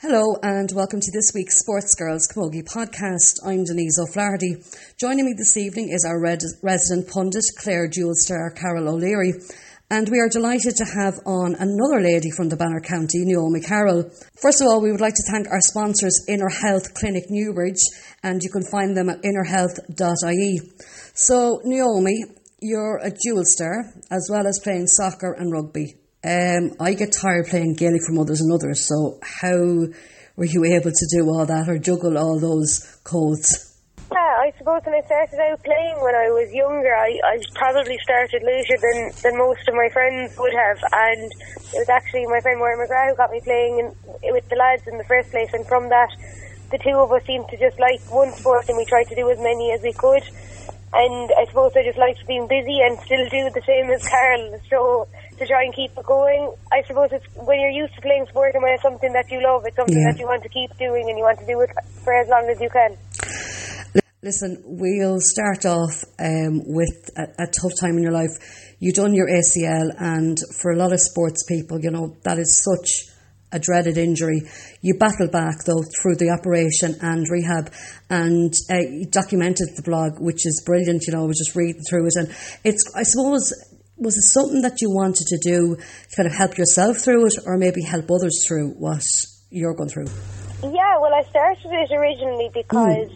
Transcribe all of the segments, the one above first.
Hello and welcome to this week's Sports Girls Camogie podcast. I'm Denise O'Flaherty. Joining me this evening is our red- resident pundit, Clare dual star Carol O'Leary. And we are delighted to have on another lady from the Banner County, Naomi Carroll. First of all, we would like to thank our sponsors, Inner Health Clinic Newbridge, and you can find them at innerhealth.ie. So, Naomi, you're a dual star, as well as playing soccer and rugby. Um, I get tired playing Gaelic for mothers and others, so how were you able to do all that or juggle all those codes? Yeah, I suppose when I started out playing when I was younger, I, I probably started later than, than most of my friends would have. And it was actually my friend Warren McGrath who got me playing in, with the lads in the first place. And from that, the two of us seemed to just like one sport and we tried to do as many as we could. And I suppose I just liked being busy and still do the same as Carol. So to try and keep it going. I suppose it's when you're used to playing sport and when it's something that you love, it's something Yeah. that you want to keep doing and you want to do it for as long as you can. Listen, we'll start off um, with a, a tough time in your life. You've done your ACL, and for a lot of sports people, you know that is such a dreaded injury. You battled back though through the operation and rehab, and uh, you documented the blog, which is brilliant. You know, I was just reading through it, and it's I suppose was it something that you wanted to do, to kind of help yourself through it, or maybe help others through what you're going through? Yeah, well, I started it originally hmm. because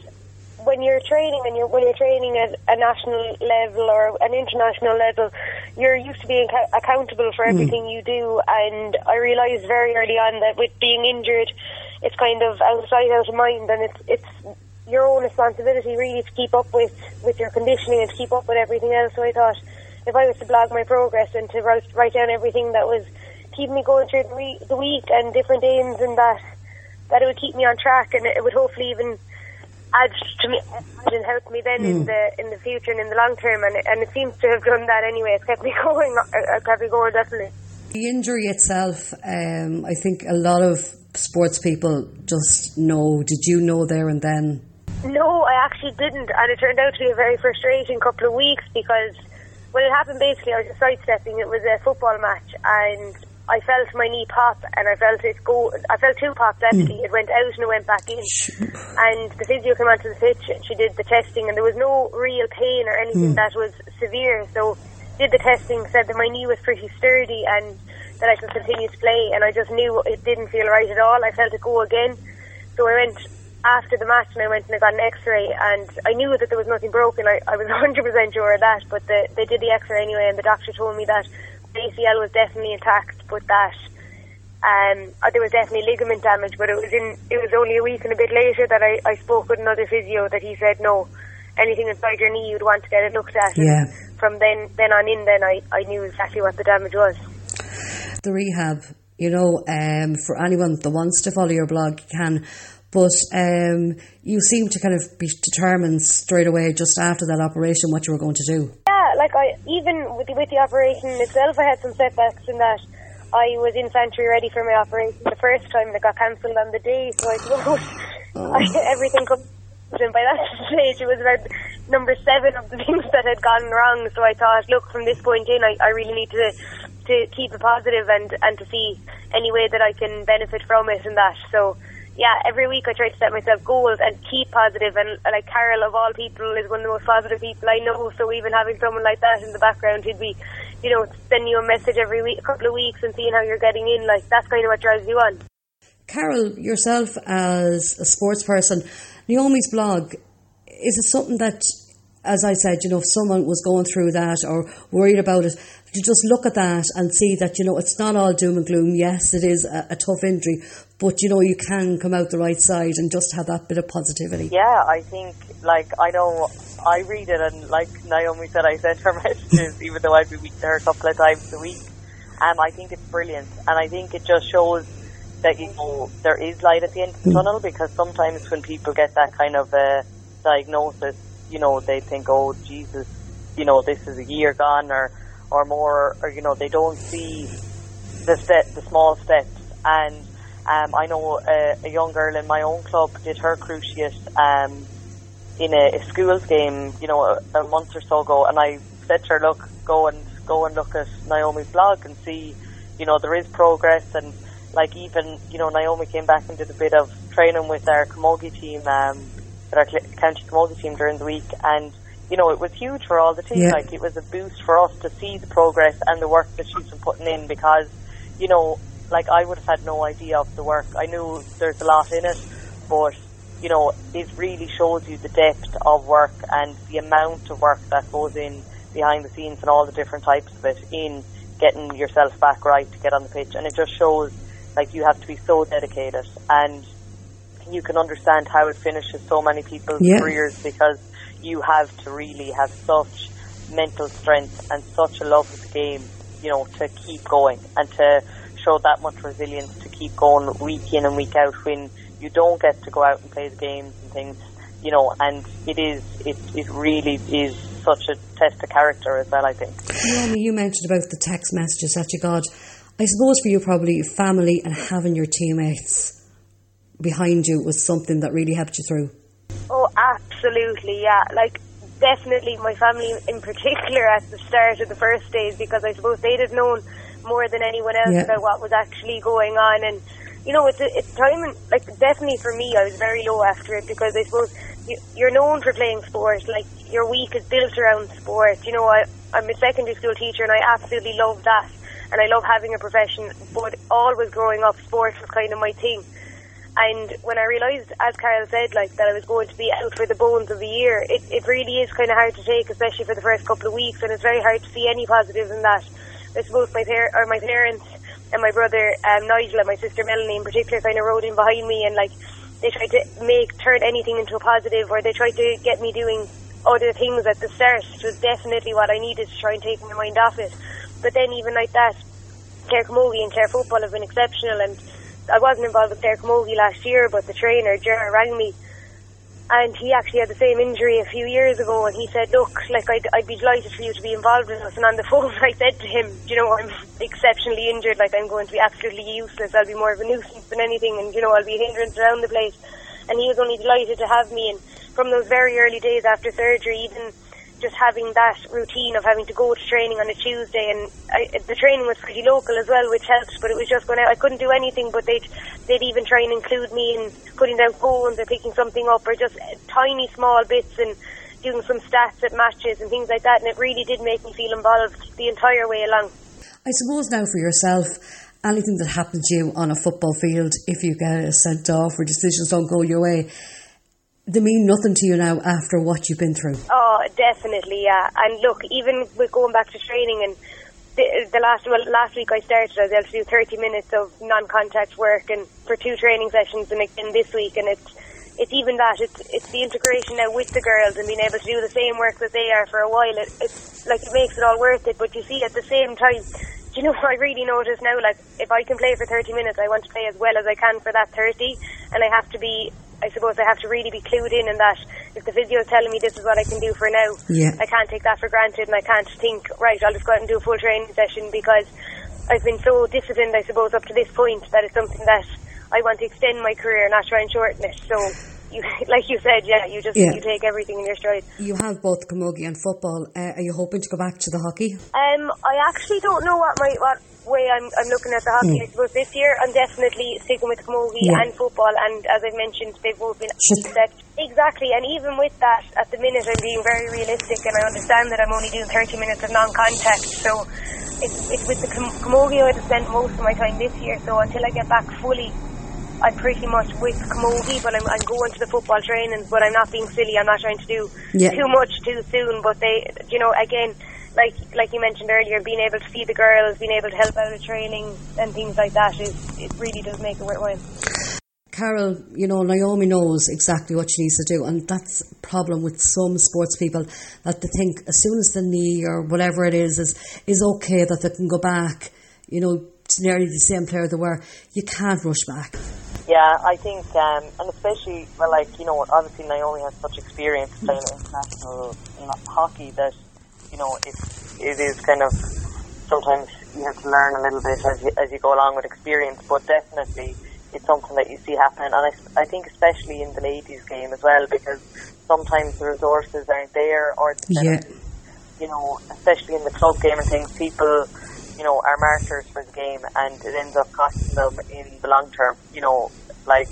when you're training and you're when you're training at a national level or an international level, you're used to being ca- accountable for hmm. everything you do. And I realised very early on that with being injured, it's kind of outside out of mind, and it's it's your own responsibility really to keep up with with your conditioning and to keep up with everything else. So I thought if I was to blog my progress and to write, write down everything that was keeping me going through the, we- the week and different aims and that that it would keep me on track and it would hopefully even add to me and help me then in the in the future and in the long term and it, and it seems to have done that anyway. It's kept me going. uh, It kept me going definitely. The injury itself, um, I think a lot of sports people just know. Did you know there and then? No, I actually didn't, and it turned out to be a very frustrating couple of weeks because when it happened, basically I was just sidestepping. It was a football match, and I felt my knee pop, and I felt it go. I felt two pops actually. Hmm. It went out and it went back in. And the physio came onto the pitch and she did the testing, and there was no real pain or anything hmm. that was severe. So did the testing, said that my knee was pretty sturdy and that I could continue to play. And I just knew it didn't feel right at all. I felt it go again. So I went after the match and I went and I got an X-ray, and I knew that there was nothing broken. I, I was 100% sure of that, but the, they did the X-ray anyway, and the doctor told me that the ACL was definitely intact, but that um, uh, there was definitely ligament damage, but it was in it was only a week and a bit later that I, I spoke with another physio that he said no, anything inside your knee you'd want to get it looked at. And Yeah. From then then on in, then I, I knew exactly what the damage was. The rehab, you know, um, for anyone that wants to follow your blog, you can. But um, you seem to kind of be determined straight away, just after that operation, what you were going to do. Yeah, like I even with the, with the operation itself, I had some setbacks in that I was infantry ready for my operation the first time and it got cancelled on the day. So I suppose I, everything comes and by that stage it was about number seven of the things that had gone wrong. So I thought, look, from this point in, I, I really need to to keep it positive and and to see any way that I can benefit from it and that. So yeah, every week I try to set myself goals and keep positive. And like Carol, of all people, is one of the most positive people I know. So even having someone like that in the background who'd be, you know, sending you a message every week, a couple of weeks, and seeing how you're getting in, like that's kind of what drives you on. Carol, yourself as a sports person, Naomi's blog, is it something that, as I said, you know, if someone was going through that or worried about it, to just look at that and see that, you know, it's not all doom and gloom. Yes, it is a, a tough injury, but, you know, you can come out the right side and just have that bit of positivity. Yeah, I think, like, I know I read it, and like Naomi said, I sent her messages, even though I'd be weak to her a couple of times a week. And I think it's brilliant, and I think it just shows that, you know, there is light at the end of the tunnel, because sometimes when people get that kind of uh, diagnosis, you know, they think, oh, Jesus, you know, this is a year gone, or, or more, or, you know, they don't see the step, the small steps, and um, I know a, a young girl in my own club did her cruciate um, in a, a schools game, you know, a, a month or so ago, and I said to her, "Look, go and go and look at Naomi's blog and see, you know, there is progress, and like even you know Naomi came back and did a bit of training with our Camogie team, um, with our county Camogie team during the week, and you know it was huge for all the teams. Yeah. Like it was a boost for us to see the progress and the work that she's been putting in because you know like I would have had no idea of the work. I knew there's a lot in it, but you know it really shows you the depth of work and the amount of work that goes in behind the scenes and all the different types of it in getting yourself back right to get on the pitch, and it just shows like you have to be so dedicated, and you can understand how it finishes so many people's yeah. careers because you have to really have such mental strength and such a love of the game, you know, to keep going and to show that much resilience to keep going week in and week out when you don't get to go out and play the games and things, you know, and it is, it, it really is such a test of character as well, I think. Naomi, you mentioned about the text messages that you got. I suppose for you, probably family and having your teammates behind you was something that really helped you through. Oh, absolutely, yeah. Like, definitely my family in particular at the start of the first days because I suppose they'd have known more than anyone else yeah. about what was actually going on. And, you know, it's a, it's time, like, definitely for me, I was very low after it because I suppose you, you're known for playing sport. Like, your week is built around sport. You know, I, I'm a secondary school teacher and I absolutely love that and I love having a profession, but always growing up, sports was kind of my thing. And when I realised, as Carol said, like that I was going to be out for the bones of the year, it, it really is kind of hard to take, especially for the first couple of weeks, and it's very hard to see any positives in that. I suppose my par- or my parents and my brother um, Nigel and my sister Melanie in particular kind of rode in behind me and like they tried to make turn anything into a positive, or they tried to get me doing other things at the start, which was definitely what I needed to try and take my mind off it. But then even like that, Clare Camogie and Clare Football have been exceptional and I wasn't involved with Clare Camogie last year but the trainer, Ger, rang me and he actually had the same injury a few years ago and he said, look, like I'd, I'd be delighted for you to be involved with us. And on the phone I said to him, you know, I'm exceptionally injured, like I'm going to be absolutely useless, I'll be more of a nuisance than anything and you know, I'll be a hindrance around the place. And he was only delighted to have me. And from those very early days after surgery, even just having that routine of having to go to training on a Tuesday, and I, the training was pretty local as well, which helped. But it was just going out. I couldn't do anything, but they'd they'd even try and include me in putting down phones or picking something up, or just uh, tiny small bits and doing some stats at matches and things like that. And it really did make me feel involved the entire way along. I suppose now for yourself, anything that happens to you on a football field, if you get sent off or decisions don't go your way, they mean nothing to you now after what you've been through. Oh, definitely, yeah. And look, even with going back to training and the, the last well, last week I started, I was able to do 30 minutes of non-contact work and for two training sessions, and again this week, and it's it's even that it's it's the integration now with the girls and being able to do the same work that they are for a while. It, it's like it makes it all worth it. But you see, at the same time, you know, I really notice now, like if I can play for 30 minutes, I want to play as well as I can for that 30, and I have to be I suppose I have to really be clued in in that if the physio is telling me this is what I can do for now, yeah. I can't take that for granted and I can't think, right, I'll just go out and do a full training session because I've been so disciplined, I suppose, up to this point that it's something that I want to extend my career, not try and shorten it. So you, like you said, yeah, you just yeah. you take everything in your stride. You have both camogie and football. Uh, are you hoping to go back to the hockey? Um, I actually don't know what my what way I'm, I'm looking at the hockey. Mm. I suppose this year I'm definitely sticking with camogie yeah. and football, and as I've mentioned, they've both been set. Exactly, and even with that, at the minute I'm being very realistic, and I understand that I'm only doing 30 minutes of non-contact, so it's, it's with the camogie I've spent most of my time this year. So until I get back fully, I'm pretty much with camogie, but I'm, I'm going to the football trainings. But I'm not being silly. I'm not trying to do yeah. too much too soon. But they, you know, again like like you mentioned earlier, being able to see the girls, being able to help out with training and things like that is it really does make it worthwhile. Carol, you know, Naomi knows exactly what she needs to do, and that's a problem with some sports people that they think as soon as the knee or whatever it is is is okay that they can go back, you know, nearly the same player they were. You can't rush back. Yeah, I think, um, and especially, well, like, you know, obviously Naomi has such experience playing international hockey that you know, it, it is kind of sometimes you have to learn a little bit as you, as you go along with experience, but definitely it's something that you see happen. And I, I think especially in the ladies' game as well, because sometimes the resources aren't there, or yeah. you know, especially in the club game and things, people you know, are martyrs for the game, and it ends up costing them in the long term. You know, like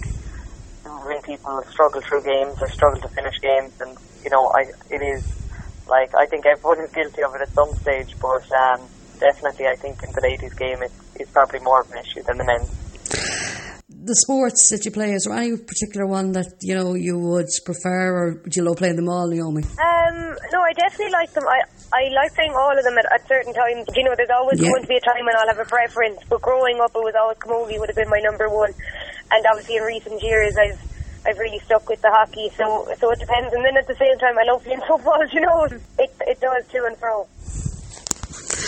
when people struggle through games or struggle to finish games, and you know, I it is like I think everyone is guilty of it at some stage, but um, definitely I think in the ladies' game it's, it's probably more of an issue than the men's. The sports that you play, is there any particular one that you know you would prefer, or do you love playing them all, Naomi? Um, no, I definitely like them. I I like saying all of them at, at certain times. You know, there's always Yeah. going to be a time when I'll have a preference. But growing up, it was always Camogie would have been my number one. And obviously, in recent years, I've I've really stuck with the hockey. So so it depends. And then at the same time, I love playing football. You know, it it does to and fro.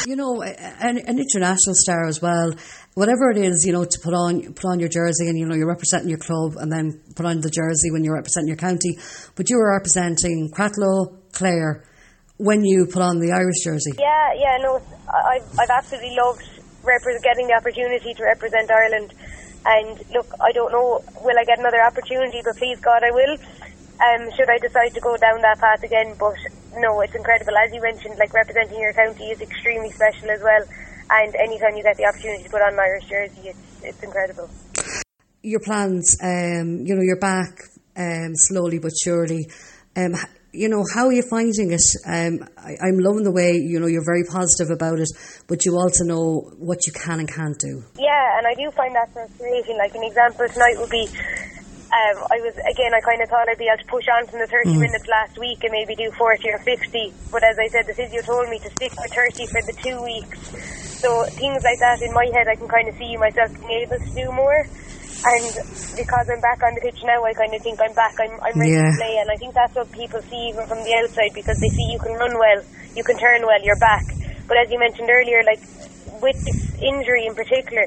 You know, an, an international star as well. Whatever it is, you know, to put on put on your jersey and you know you're representing your club, and then put on the jersey when you're representing your county. But you were representing Cratloe, Clare, when you put on the Irish jersey. Yeah, yeah, no, I- I've, I've absolutely loved repre- getting the opportunity to represent Ireland. And look, I don't know, will I get another opportunity, but please God, I will. Um, should I decide to go down that path again, but no, it's incredible. As you mentioned, like representing your county is extremely special as well. And anytime you get the opportunity to put on an Irish jersey, it's, it's incredible. Your plans, um, you know, you're back um, slowly but surely. Um, you know, how are you finding it? Um, I, I'm loving the way, you know, you're very positive about it, but you also know what you can and can't do. Yeah, and I do find that frustrating. Like an example tonight would be, um, I was again, I kind of thought I'd be able to push on from the 30 minutes last week and maybe do 40 or 50. But as I said, the physio told me to stick with 30 for the two weeks. So things like that in my head, I can kind of see myself being able to do more. And because I'm back on the pitch now, I kind of think I'm back. I'm, I'm ready Yeah. to play, and I think that's what people see even from the outside because they see you can run well, you can turn well, you're back. But as you mentioned earlier, like with this injury in particular,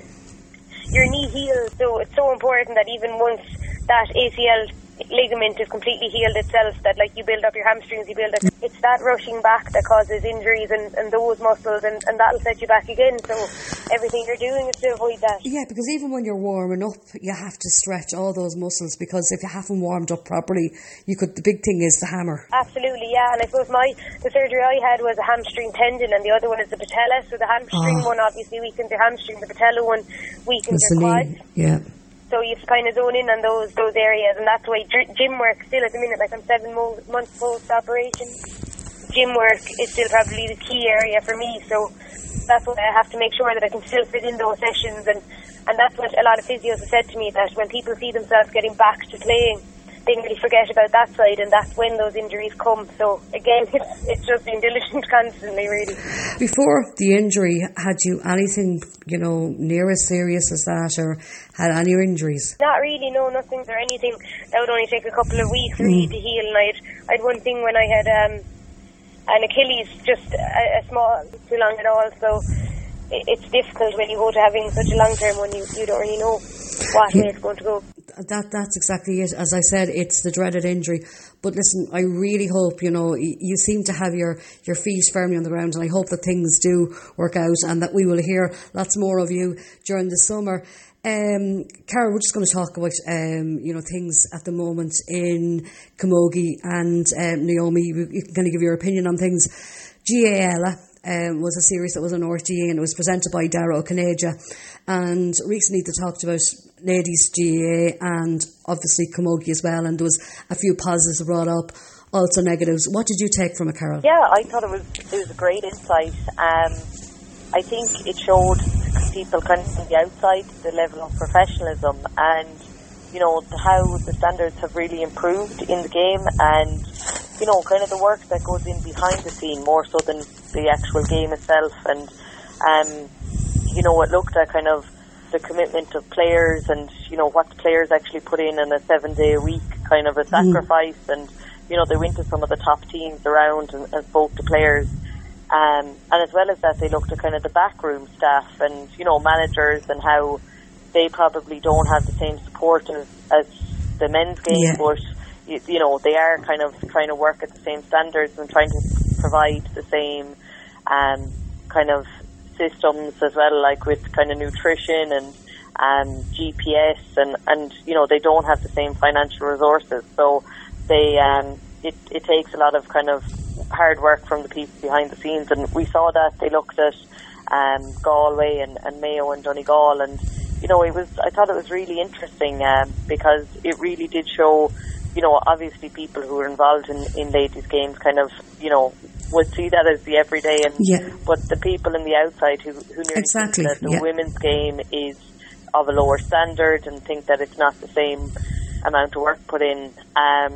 your knee heals, so it's so important that even once that ACL ligament is completely healed itself, that like you build up your hamstrings, you build up. It's that rushing back that causes injuries and, and those muscles, and, and that'll set you back again. So everything you're doing is to avoid that. Yeah, because even when you're warming up, you have to stretch all those muscles because if you haven't warmed up properly, you could. The big thing is the hammer. Absolutely, yeah. And I suppose my the surgery I had was a hamstring tendon, and the other one is the patella. So the hamstring Ah. one obviously weakens your hamstring, the patella one weakens the your quad. Yeah. So you have to kind of zone in on those those areas, and that's why gym work still at the minute, like I'm seven mo- months post operation. Gym work is still probably the key area for me. So that's why I have to make sure that I can still fit in those sessions, and and that's what a lot of physios have said to me that when people see themselves getting back to playing, they really forget about that side, and that's when those injuries come. So again, it's, it's just being diligent constantly, really. Before the injury, had you anything, you know, near as serious as that, or had any injuries? Not really, no, nothing or anything. That would only take a couple of weeks for me to heal. And I had, I had one thing when I had um, an Achilles, just a, a small, too long at all. So it, it's difficult when you go to having such a long term one. You you don't really know what way it's going to go. That that's exactly it. As I said, it's the dreaded injury. But listen, I really hope you know you seem to have your your feet firmly on the ground, and I hope that things do work out, and that we will hear lots more of you during the summer. Um, Carol, we're just going to talk about um, you know things at the moment in Camogie and um, Naomi. You can kind of give your opinion on things. GAL um, was a series that was on RTE and it was presented by Dara Ó Cinnéide. And recently they talked about ladies GAA and obviously Camogie as well. And there was a few positives brought up, also negatives. What did you take from it, Carol? Yeah, I thought it was it was a great insight. Um, I think it showed people kind of from the outside the level of professionalism and you know how the standards have really improved in the game and you know kind of the work that goes in behind the scene more so than the actual game itself. And um, you know it looked at kind of the commitment of players and you know what the players actually put in in a seven day a week kind of a sacrifice. And you know they went to some of the top teams around and, and spoke to players. Um, and as well as that they looked at kind of the backroom staff and you know managers and how they probably don't have the same support as, as the men's game. Yeah. but you, you know they are kind of trying to work at the same standards and trying to provide the same um, kind of systems as well, like with kind of nutrition and um, GPS, and and you know they don't have the same financial resources, so they um, it it takes a lot of kind of hard work from the people behind the scenes, and we saw that they looked at um, Galway and, and Mayo and Donegal, and you know, it was I thought it was really interesting um, because it really did show, you know, obviously people who are involved in, in ladies' games kind of, you know, would see that as the everyday, and Yeah. but the people in the outside who who nearly Exactly, think that the yeah. women's game is of a lower standard and think that it's not the same amount of work put in. Um,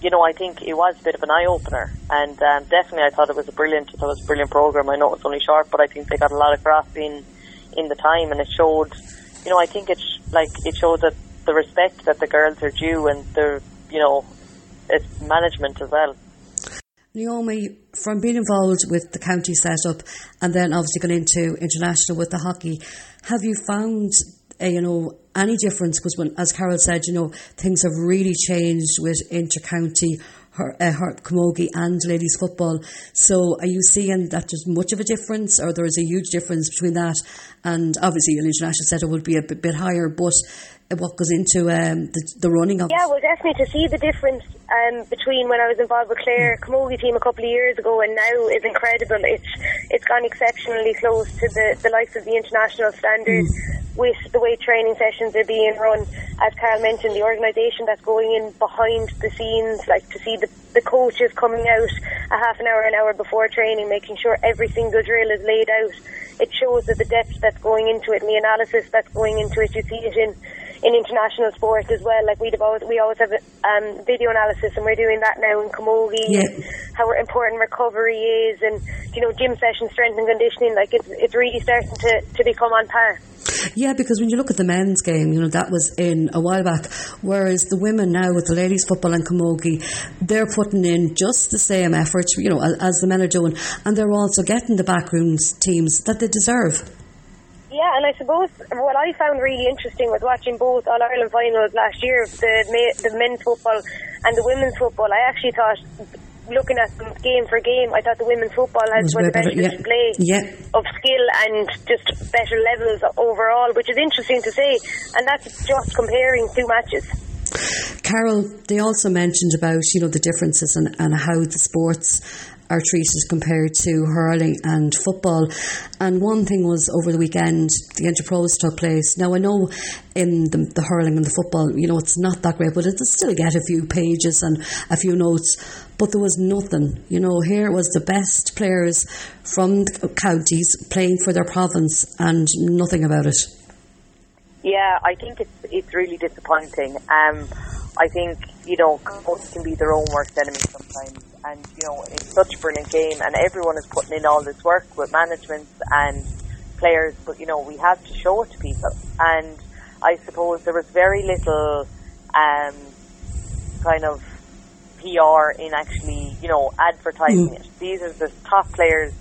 you know, I think it was a bit of an eye opener, and um, definitely I thought it was a brilliant, I thought it was a brilliant program. I know it's only short, but I think they got a lot of grasp in in the time, and it showed. You know, I think it sh- like it showed that the respect that the girls are due, and the you know, it's management as well. Naomi, from being involved with the county setup and then obviously going into international with the hockey, have you found, uh, you know, any difference? Because when, as Carol said, you know, things have really changed with intercounty, her, uh, her camogie and ladies football. So are you seeing that there's much of a difference or there is a huge difference between that and obviously an international setup would be a bit, bit higher, but what goes into um, the, the running of Yeah, well, definitely to see the difference um, between when I was involved with Clare Camogie team a couple of years ago and now is incredible. It's it's gone exceptionally close to the, the likes of the international standards with the way training sessions are being run. As Carol mentioned, the organisation that's going in behind the scenes, like to see the, the coaches coming out a half an hour, an hour before training, making sure every single drill is laid out. It shows that the depth that's going into it and the analysis that's going into it, you see it in in international sport as well. Like have always, we always have um, video analysis, and we're doing that now in camogie. Yeah. and How important recovery is, and you know, gym session strength and conditioning. Like it's it's really starting to, to become on par. Yeah, because when you look at the men's game, you know, that was in a while back. Whereas the women now with the ladies football and camogie, they're putting in just the same effort, you know, as, as the men are doing. And they're also getting the backrooms teams that they deserve. Yeah, and I suppose what I found really interesting was watching both All Ireland finals last year, the the men's football and the women's football. I actually thought, looking at them game for game, I thought the women's football has a better better, yeah. display Yeah. of skill and just better levels overall, which is interesting to say. And that's just comparing two matches. Carol, they also mentioned about, you know, the differences and, and how the sports are treated compared to hurling and football. And one thing was over the weekend, the Interpros took place. Now, I know in the, the hurling and the football, you know, it's not that great, but it does still get a few pages and a few notes. But there was nothing. You know, here was the best players from the counties playing for their province and nothing about it. Yeah, I think it's it's really disappointing. Um, I think you know coaches can be their own worst enemy sometimes, and you know it's such a brilliant game, and everyone is putting in all this work with management and players, but you know we have to show it to people, and I suppose there was very little um, kind of PR in actually you know advertising it. These are the top players,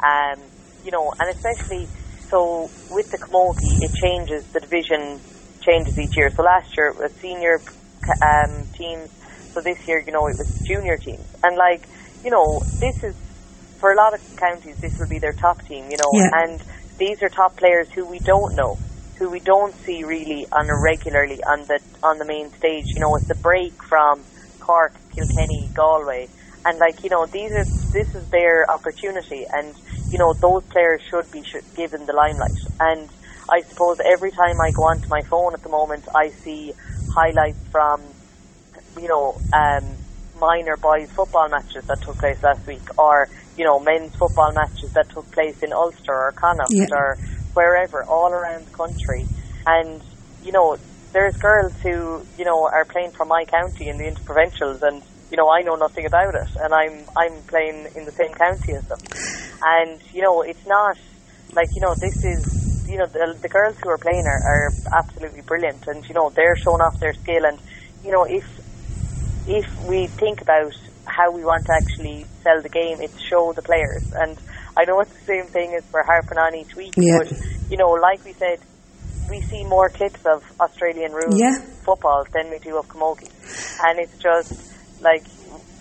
um, you know, and especially so with the camogie, it changes. The division changes each year. So last year it was senior um, teams. So this year, you know, it was junior teams. And like, you know, this is for a lot of counties, this will be their top team. You know, Yeah. and these are top players who we don't know, who we don't see really on a regularly on the on the main stage. You know, it's the break from Cork, Kilkenny, Galway, and like you know, these are this is their opportunity, and you know those players should be should, given the limelight. And I suppose every time I go onto my phone at the moment, I see highlights from you know um, minor boys football matches that took place last week, or you know men's football matches that took place in Ulster or Connacht Yeah. or wherever, all around the country. And you know, there's girls who you know are playing for my county in the interprovincials, and you know I know nothing about it, and I'm I'm playing in the same county as them. And you know, it's not like you know this is you know the, the girls who are playing are, are absolutely brilliant, and you know they're showing off their skill, and you know if if we think about how we want to actually sell the game, it's show the players. And I know it's the same thing as we're harping on each week, Yeah. but you know, like we said, we see more clips of Australian rules Yeah. football than we do of camogie, and it's just like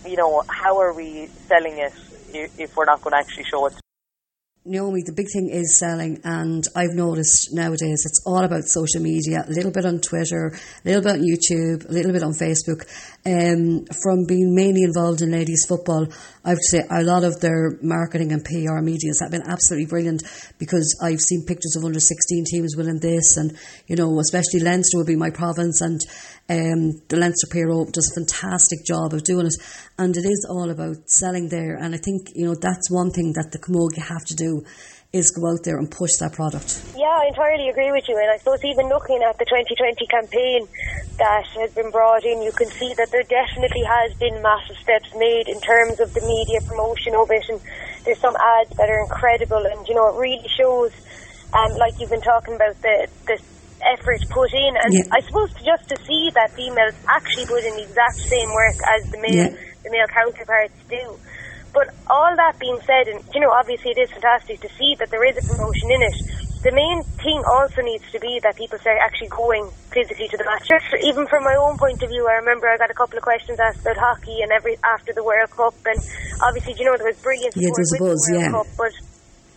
you know, how are we selling it if, if we're not going to actually show it? Naomi, the big thing is selling, and I've noticed nowadays it's all about social media. A little bit on Twitter, a little bit on YouTube, a little bit on Facebook. Um, from being mainly involved in ladies football, I to say a lot of their marketing and PR medias have been absolutely brilliant because I've seen pictures of under 16 teams winning this and, you know, especially Leinster would be my province and um, the Leinster PRO does a fantastic job of doing it. And it is all about selling there. And I think, you know, that's one thing that the Camogie have to do is go out there and push that product. Yeah, I entirely agree with you. And I suppose even looking at the 2020 campaign that has been brought in, you can see that there definitely has been massive steps made in terms of the media promotion of it. And there's some ads that are incredible. And, you know, it really shows, um, like you've been talking about, the, the effort put in. And yeah. I suppose just to see that females actually put in the exact same work as the male, yeah. the male counterparts do but all that being said, and you know, obviously it is fantastic to see that there is a promotion in it. The main thing also needs to be that people start actually going physically to the matches. Even from my own point of view, I remember I got a couple of questions asked about hockey and every after the World Cup, and obviously, you know, there was brilliant yeah, support with buzz, the World yeah. Cup, but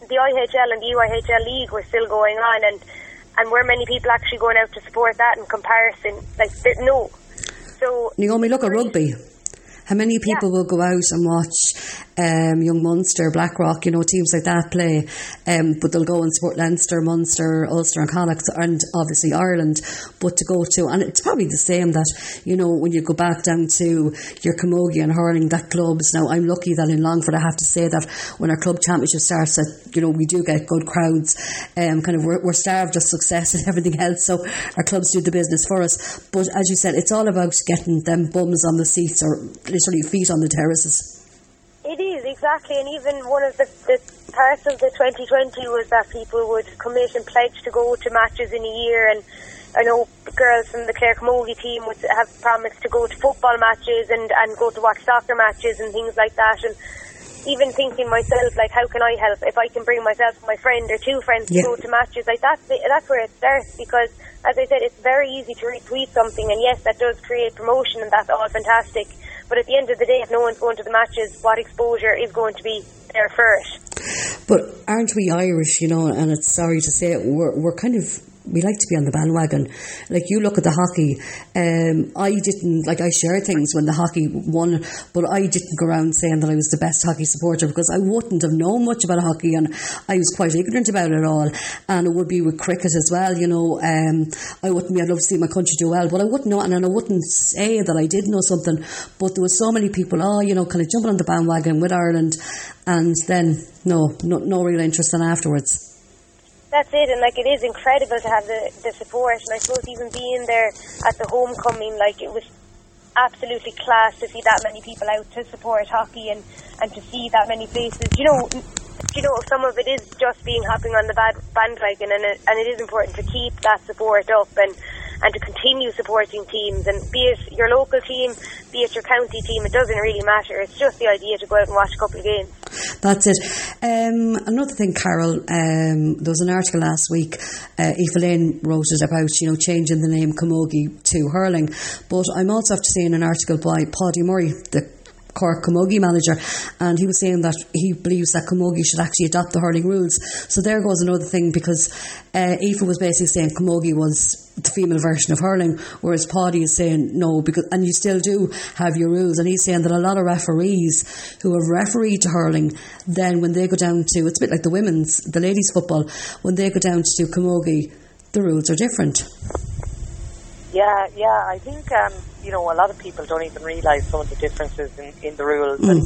the IHL and the UIHL league were still going on, and and were many people actually going out to support that in comparison? Like, no. So you only look at rugby. How many people yeah. will go out and watch um, Young Munster, Blackrock, you know, teams like that play, um, but they'll go and support Leinster, Munster, Ulster and Connacht and obviously Ireland, but to go to, and it's probably the same that, you know, when you go back down to your Camogie and hurling, that clubs, now I'm lucky that in Longford I have to say that when our club championship starts that, you know, we do get good crowds, um, kind of we're, we're starved of success and everything else, so our clubs do the business for us, but as you said, it's all about getting them bums on the seats or literally feet on the terraces. Is, exactly. And even one of the, the parts of the 2020 was that people would commit and pledge to go to matches in a year. And I know girls from the Clare Camogie team would have promised to go to football matches and, and go to watch soccer matches and things like that. And even thinking myself, like, how can I help? If I can bring myself and my friend or two friends yeah. to go to matches, like, that's, that's where it starts because as I said, it's very easy to retweet something, and yes, that does create promotion, and that's all fantastic. But at the end of the day, if no one's going to the matches, what exposure is going to be there for it? But aren't we Irish, you know, and it's sorry to say it, we're, we're kind of we like to be on the bandwagon. Like you look at the hockey, um, I didn't like I share things when the hockey won, but I didn't go around saying that I was the best hockey supporter because I wouldn't have known much about hockey and I was quite ignorant about it all. And it would be with cricket as well, you know. Um, I wouldn't. I'd love to see my country do well, but I wouldn't know, and I wouldn't say that I did know something. But there was so many people, oh, you know, kind of jumping on the bandwagon with Ireland, and then no, no, no real interest in afterwards that's it, and like it is incredible to have the, the support. And I suppose even being there at the homecoming, like it was absolutely class to see that many people out to support hockey and, and to see that many faces. You know, you know, some of it is just being hopping on the bad bandwagon, and it, and it is important to keep that support up and and to continue supporting teams. And be it your local team, be it your county team, it doesn't really matter. It's just the idea to go out and watch a couple of games. That's it. Um, another thing, Carol, um, there was an article last week. Uh, Lane wrote it about you know changing the name Camogie to hurling, but I'm also after seeing an article by Paudie Murray, the Cork Camogie manager, and he was saying that he believes that Camogie should actually adopt the hurling rules. So there goes another thing because uh, Aoife was basically saying Camogie was the female version of hurling, whereas Paudie is saying no, because and you still do have your rules, and he's saying that a lot of referees who have refereed to hurling, then when they go down to it's a bit like the women's, the ladies' football, when they go down to Camogie, the rules are different. Yeah, yeah, I think um, you know a lot of people don't even realise some of the differences in, in the rules, mm. and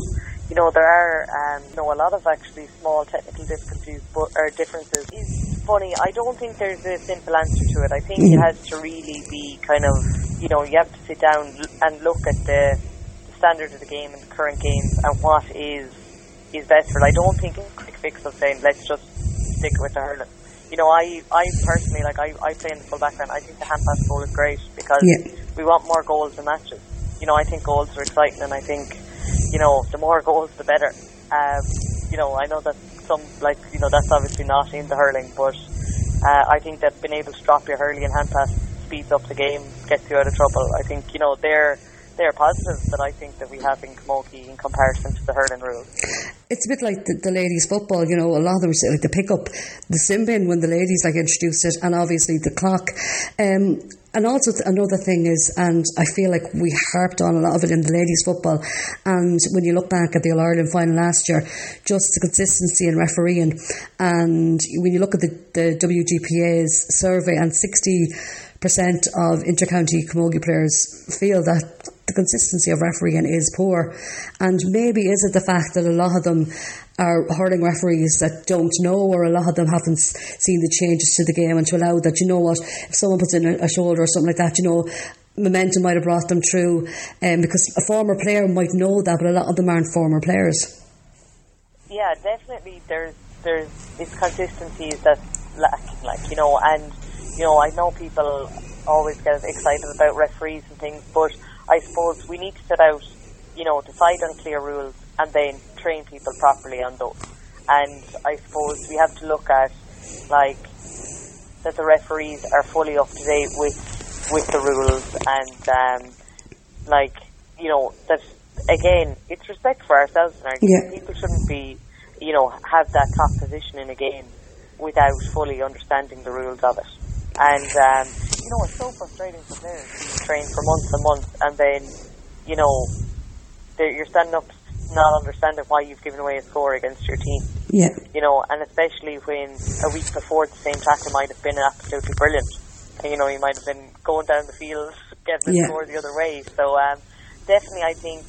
you know there are um, you know a lot of actually small technical difficulties but, or differences. It's funny. I don't think there's a simple answer to it. I think mm. it has to really be kind of you know you have to sit down and look at the, the standard of the game and the current games and what is is best for it. I don't think it's a quick fix of saying let's just stick with the hurling you know, I, I personally, like, I, I play in the full background. I think the hand pass goal is great because yeah. we want more goals in matches. You know, I think goals are exciting and I think, you know, the more goals, the better. Um, you know, I know that some, like, you know, that's obviously not in the hurley, but uh, I think that being able to drop your hurling and hand pass speeds up the game, gets you out of trouble. I think, you know, they're, they're positives that I think that we have in Camogie in comparison to the hurling rules. It's a bit like the, the ladies' football, you know, a lot of them like the pick up, the sin bin when the ladies like introduced it, and obviously the clock. Um, and also another thing is, and I feel like we harped on a lot of it in the ladies' football. And when you look back at the All Ireland final last year, just the consistency in refereeing, and when you look at the, the WGPA's survey, and sixty percent of intercounty camogie players feel that the consistency of refereeing is poor. And maybe is it the fact that a lot of them are hurling referees that don't know, or a lot of them haven't seen the changes to the game, and to allow that, you know what, if someone puts in a, shoulder or something like that, you know, momentum might have brought them through. Um, because a former player might know that, but a lot of them aren't former players. Yeah, definitely. There's there's it's consistency that's like you know, and you know, I know people always get excited about referees and things, but I suppose we need to set out, you know, decide on clear rules and then train people properly on those. And I suppose we have to look at, like, that the referees are fully up to date with with the rules and, um, like, you know, that again, it's respect for ourselves and our yeah. People shouldn't be, you know, have that top position in a game without fully understanding the rules of it. And um, you know, it's so frustrating for players to train for months and months, and then, you know, you're standing up not understanding why you've given away a score against your team. Yeah. You know, and especially when a week before the same tackle might have been absolutely brilliant. And, you know, you might have been going down the field, getting the yeah. score the other way. So, um, definitely, I think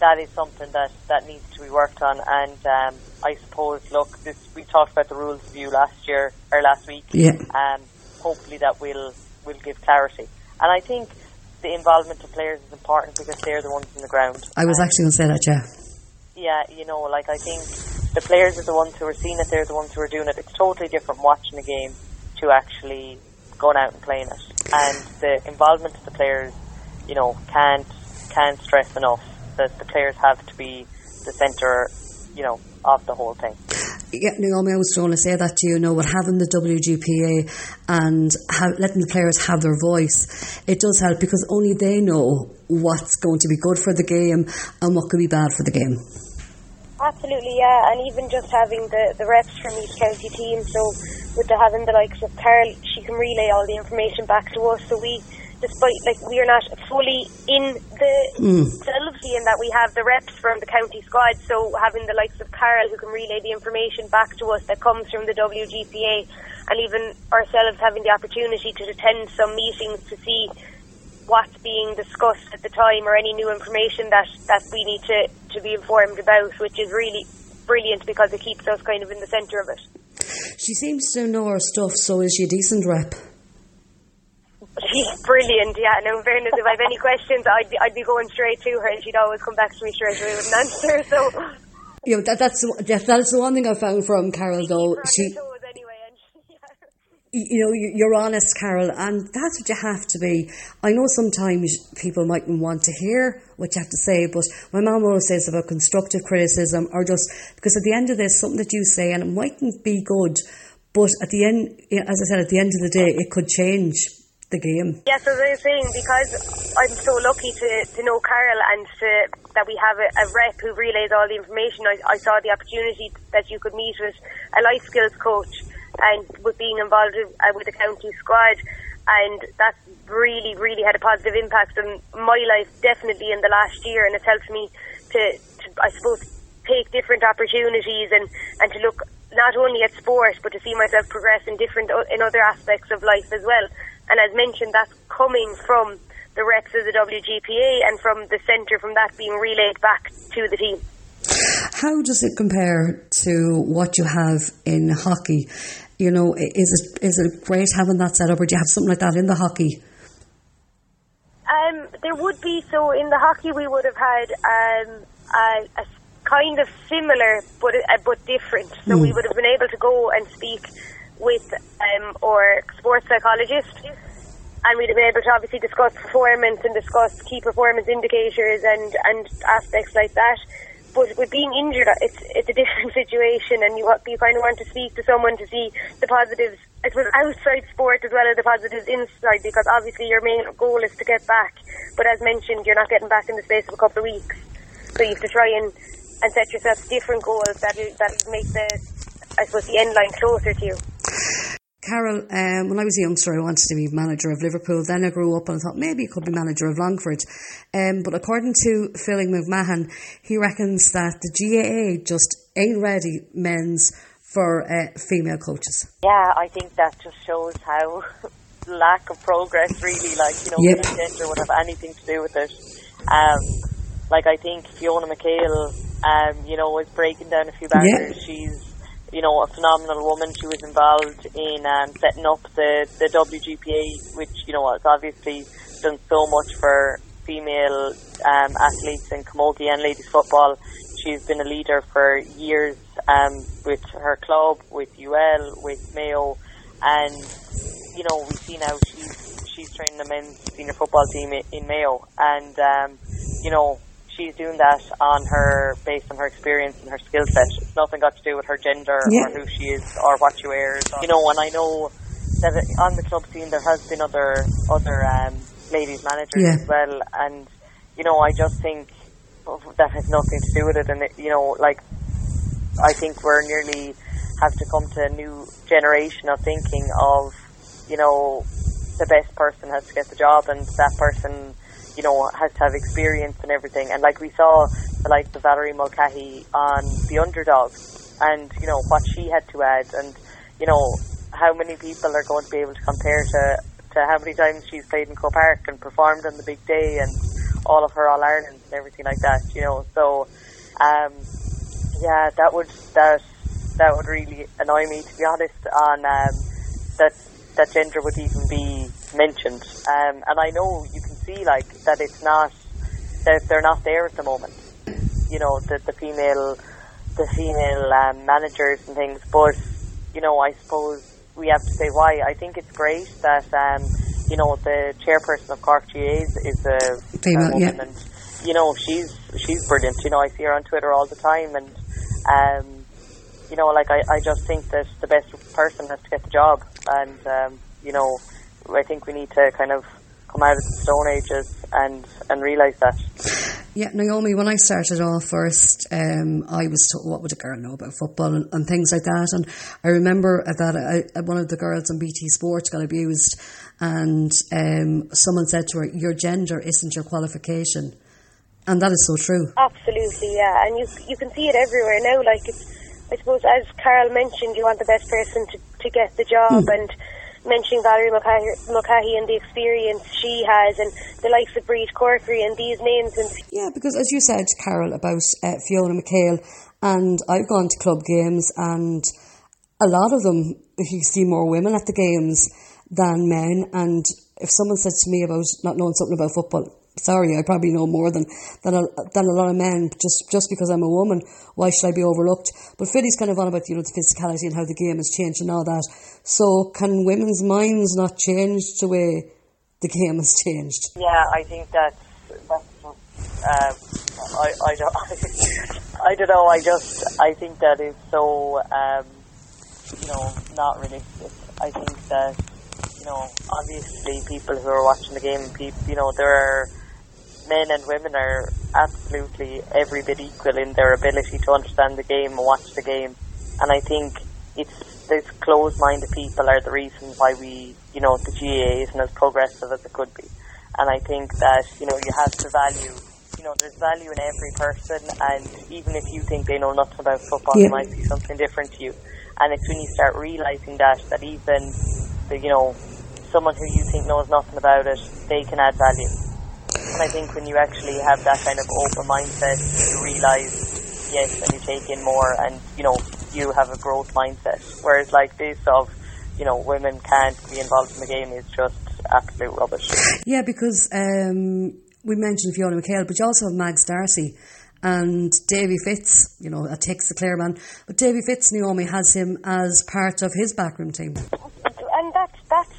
that is something that, that needs to be worked on. And um, I suppose, look, this, we talked about the rules review last year or last week. Yeah. Um, hopefully that will will give clarity. And I think the involvement of players is important because they're the ones on the ground. I was actually going to say that, yeah. Yeah, you know, like I think the players are the ones who are seeing it, they're the ones who are doing it. It's totally different watching a game to actually going out and playing it. And the involvement of the players, you know, can't can't stress enough that the players have to be the centre, you know, of the whole thing. Yeah, Naomi, I was going to say that to you. you know, with having the WGPA and letting the players have their voice, it does help because only they know what's going to be good for the game and what could be bad for the game. Absolutely, yeah, and even just having the, the reps from each county team. So, with the having the likes of Carol, she can relay all the information back to us. So we despite like we are not fully in the mm. facility in that we have the reps from the county squad. So having the likes of Carol who can relay the information back to us that comes from the WGPA, and even ourselves having the opportunity to attend some meetings to see what's being discussed at the time or any new information that that we need to to be informed about, which is really brilliant because it keeps us kind of in the centre of it. She seems to know her stuff, so is she a decent rep? She's brilliant, yeah. Now, in fairness, if I have any questions, I'd be, I'd be going straight to her, and she'd always come back to me straight away with an answer. So, yeah, that, that's that's the one thing I found from Carol, though. She, you know, you're honest, Carol, and that's what you have to be. I know sometimes people mightn't want to hear what you have to say, but my mum always says about constructive criticism, or just because at the end of this, something that you say, and it mightn't be good, but at the end, as I said, at the end of the day, it could change the game. Yes, as I was saying, because I'm so lucky to, to know Carol and to, that we have a, a rep who relays all the information, I, I saw the opportunity that you could meet with a life skills coach and with being involved with, uh, with the county squad. And that's really, really had a positive impact on my life, definitely in the last year. And it's helped me to, to I suppose, take different opportunities and, and to look not only at sport, but to see myself progress in different in other aspects of life as well. And as mentioned, that's coming from the reps of the WGPA and from the centre, from that being relayed back to the team. How does it compare to what you have in hockey? You know, is it is it great having that set up, or do you have something like that in the hockey? Um, there would be so in the hockey we would have had um, a, a, kind of similar but uh, but different. So mm. we would have been able to go and speak with um, our sports psychologist. And we'd been able to obviously discuss performance and discuss key performance indicators and, and aspects like that. But with being injured, it's it's a different situation, and you you kind of want to speak to someone to see the positives, I suppose, outside sport as well as the positives inside, because obviously your main goal is to get back. But as mentioned, you're not getting back in the space of a couple of weeks, so you have to try and, and set yourself different goals that that make the I suppose the end line closer to you. Carol, um, when I was a youngster, I wanted to be manager of Liverpool. Then I grew up and I thought maybe I could be manager of Longford. Um, but according to Phil McMahon, he reckons that the GAA just ain't ready men's for uh, female coaches. Yeah, I think that just shows how lack of progress really, like, you know, Yep. gender would have anything to do with it. Um, like, I think Fiona McHale, um, you know, is breaking down a few barriers. She's, you know, a phenomenal woman. She was involved in um, setting up the, the WGPA, which, you know, has obviously done so much for female um, athletes in camogie and ladies football. She's been a leader for years um, with her club, with UL, with Mayo, and you know we see now she's she's training the men's senior football team in, Mayo, and um, you know she's doing that on her based on her experience and her skill set. It's nothing got to do with her gender Yeah. or who she is or what she wears. You know, and I know that on the club scene there has been other other um, ladies managers Yeah. as well, and you know I just think that has nothing to do with it, and it, you know like I think we're nearly have to come to a new generation of thinking of, you know, the best person has to get the job and that person, you know, has to have experience and everything. And like we saw, the like the Valerie Mulcahy on the underdogs and, you know, what she had to add and, you know, how many people are going to be able to compare to, to how many times she's played in Croke Park and performed on the big day and all of her All Ireland and everything like that, you know. So, um, yeah, that would that that would really annoy me to be honest. On um, that that gender would even be mentioned, um, and I know you can see like that it's not that they're not there at the moment. You know, the the female the female um, managers and things, but you know, I suppose we have to say why. I think it's great that um, you know the chairperson of Cork GAA is, is a Female, a woman yeah. and you know she's she's brilliant. You know, I see her on Twitter all the time, and um, you know, like I, I just think that the best person has to get the job, and um, you know, I think we need to kind of come out of the stone ages and and realise that. Yeah, Naomi, when I started off first, um, I was told, what would a girl know about football and, and things like that. And I remember that I, one of the girls on BT Sports got abused, and um, someone said to her, Your gender isn't your qualification. And that is so true. Absolutely, yeah, and you you can see it everywhere now. Like it's, I suppose, as Carol mentioned, you want the best person to, to get the job, and mentioning Valerie Mulcahy, and the experience she has, and the likes of Briege Corkery and these names, and Yeah, because as you said, Carol, about uh, Fiona McHale, and I've gone to club games, and a lot of them, you see more women at the games than men. And if someone says to me about not knowing something about football, sorry, I probably know more than than a, than a lot of men. Just just because I'm a woman, why should I be overlooked? But Philly's kind of on about you know the physicality and how the game has changed and all that. So can women's minds not change the way the game has changed? Yeah, I think that's that's. Um, I I don't I don't know. I just I think that is so um, you know not realistic. I think that you know obviously people who are watching the game, people you know there are men and women are absolutely every bit equal in their ability to understand the game and watch the game. And I think it's those closed-minded people are the reason why we, you know, the GAA isn't as progressive as it could be. And I think that, you know, you have to value, you know, there's value in every person and even if you think they know nothing about football, Yeah. they might see something different to you. And it's when you start realising that, that even, the, you know, someone who you think knows nothing about it, they can add value. And I think when you actually have that kind of open mindset, you realise, yes, and you take in more and, you know, you have a growth mindset. Whereas like this of, you know, women can't be involved in the game is just absolute rubbish. Yeah, because um, we mentioned Fiona McHale, but you also have Mags D'Arcy and Davy Fitz, you know, a takes the Clare man. But Davy Fitz, Naomi has him as part of his backroom team.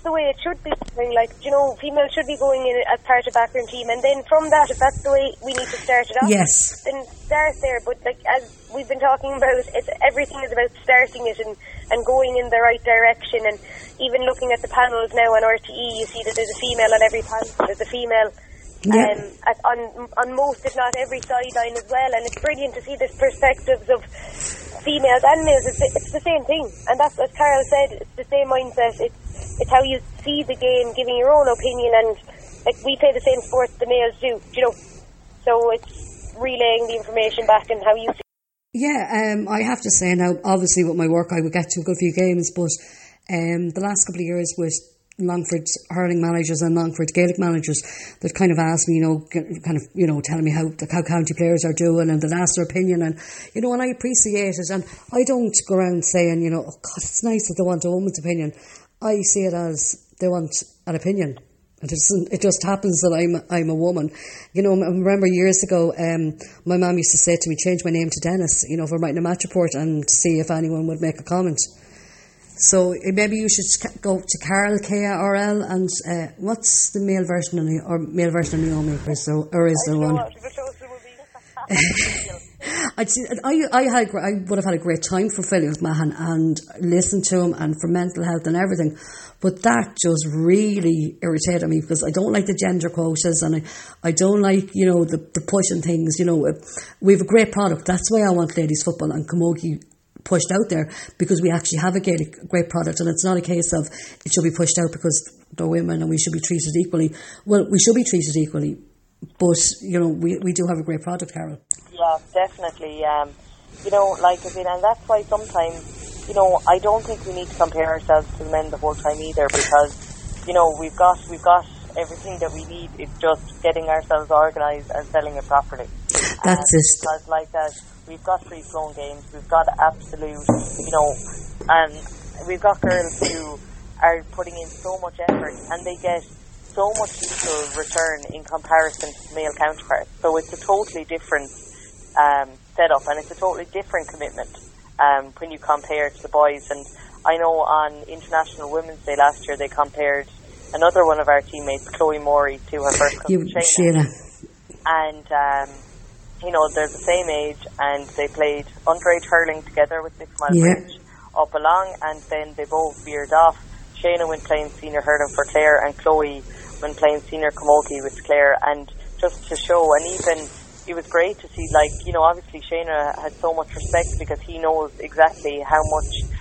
And that's that's the way it should be. Like you know, females should be going in as part of backroom team, and then from that, if that's the way we need to start it off, Yes. then start there. But like as we've been talking about, it's everything is about starting it and and going in the right direction. And even looking at the panels now on RTE, you see that there's a female on every panel. There's a female yeah. um, at, on on most, if not every sideline as well. And it's brilliant to see the perspectives of females and males. It's, it's the same thing, and that's as Carol said. It's the same mindset. It's it's how you see the game, giving your own opinion, and like we play the same sport the males do. You know, so it's relaying the information back and how you. see yeah, um, I have to say now, obviously with my work, I would get to a good few games, but um, the last couple of years with Longford hurling managers and Longford Gaelic managers that kind of asked me, you know, kind of, you know, telling me how how county players are doing and then ask their opinion and, you know, and I appreciate it and I don't go around saying, you know, oh God, it's nice that they want a woman's opinion. I see it as they want an opinion. It just, it just happens that I'm I'm a woman. You know, I remember years ago, um, my mum used to say to me, change my name to Dennis, you know, for writing a match report and see if anyone would make a comment. So eh, maybe you should go to Carol K R L and uh, what's the male version of or male version of Naomi or so or is there one? I'd see, I, I had I would have had a great time for Philly McMahon and listened to him and for mental health and everything, but that just really irritated me because I don't like the gender quotas and I, I don't like you know the, the pushing things. You know, we have a great product. That's why I want ladies football and Camogie pushed out there because we actually have a great, great product and it's not a case of it should be pushed out because they're women and we should be treated equally. Well, we should be treated equally, but you know we, we do have a great product, Carol. Yeah, definitely. Um, you know, like I mean, and that's why sometimes, you know, I don't think we need to compare ourselves to the men the whole time either because, you know, we've got we've got everything that we need. It's just getting ourselves organised and selling it properly. That's it. Because like that We've got free flowing games. We've got absolute, you know, and we've got girls who are putting in so much effort and they get so much little return in comparison to male counterparts. So it's a totally different um, setup and it's a totally different commitment um, when you compare to the boys. And I know on International Women's Day last year they compared another one of our teammates, Chloe Morey, to her first cousin, Shayna. And um, you know, they're the same age and they played underage hurling together with Sixmilebridge yeah. up along and then they both veered off. Shayna went playing senior hurling for Clare and Chloe went playing senior camogie with Clare and just to show and even it was great to see like, you know, obviously Shayna had so much respect because he knows exactly how much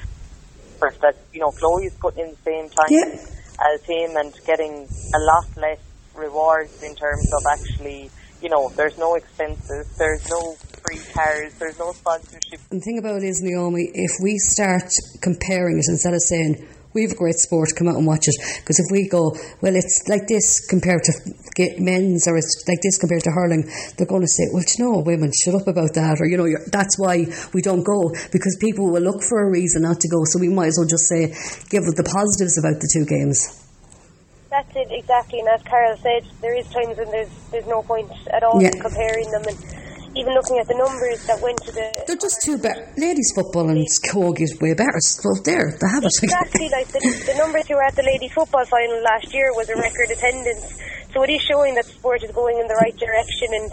that, you know, Chloe is putting in the same time yeah. as him and getting a lot less rewards in terms of actually you know, there's no expenses, there's no free cars, there's no sponsorship. And the thing about it is, Naomi, if we start comparing it instead of saying, we have a great sport, come out and watch it. Because if we go, well, it's like this compared to men's, or it's like this compared to hurling, they're going to say, well, you know, women, shut up about that, or, you know, that's why we don't go, because people will look for a reason not to go. So we might as well just say, give the positives about the two games. That's it exactly, and as Carol said, there is times when there's there's no point at all yeah. in comparing them, and even looking at the numbers that went to the. They're just too bad. Ladies football and camogie is way better. So there, they have it. Exactly, like the, the numbers who were at the ladies football final last year was a record attendance. So it is showing that sport is going in the right direction, and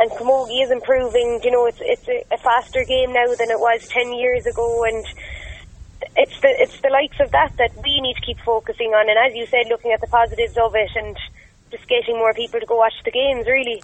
and camogie is improving. You know, it's it's a, a faster game now than it was ten years ago, and it's the it's the likes of that that we need to keep focusing on, and as you said, looking at the positives of it and just getting more people to go watch the games. Really.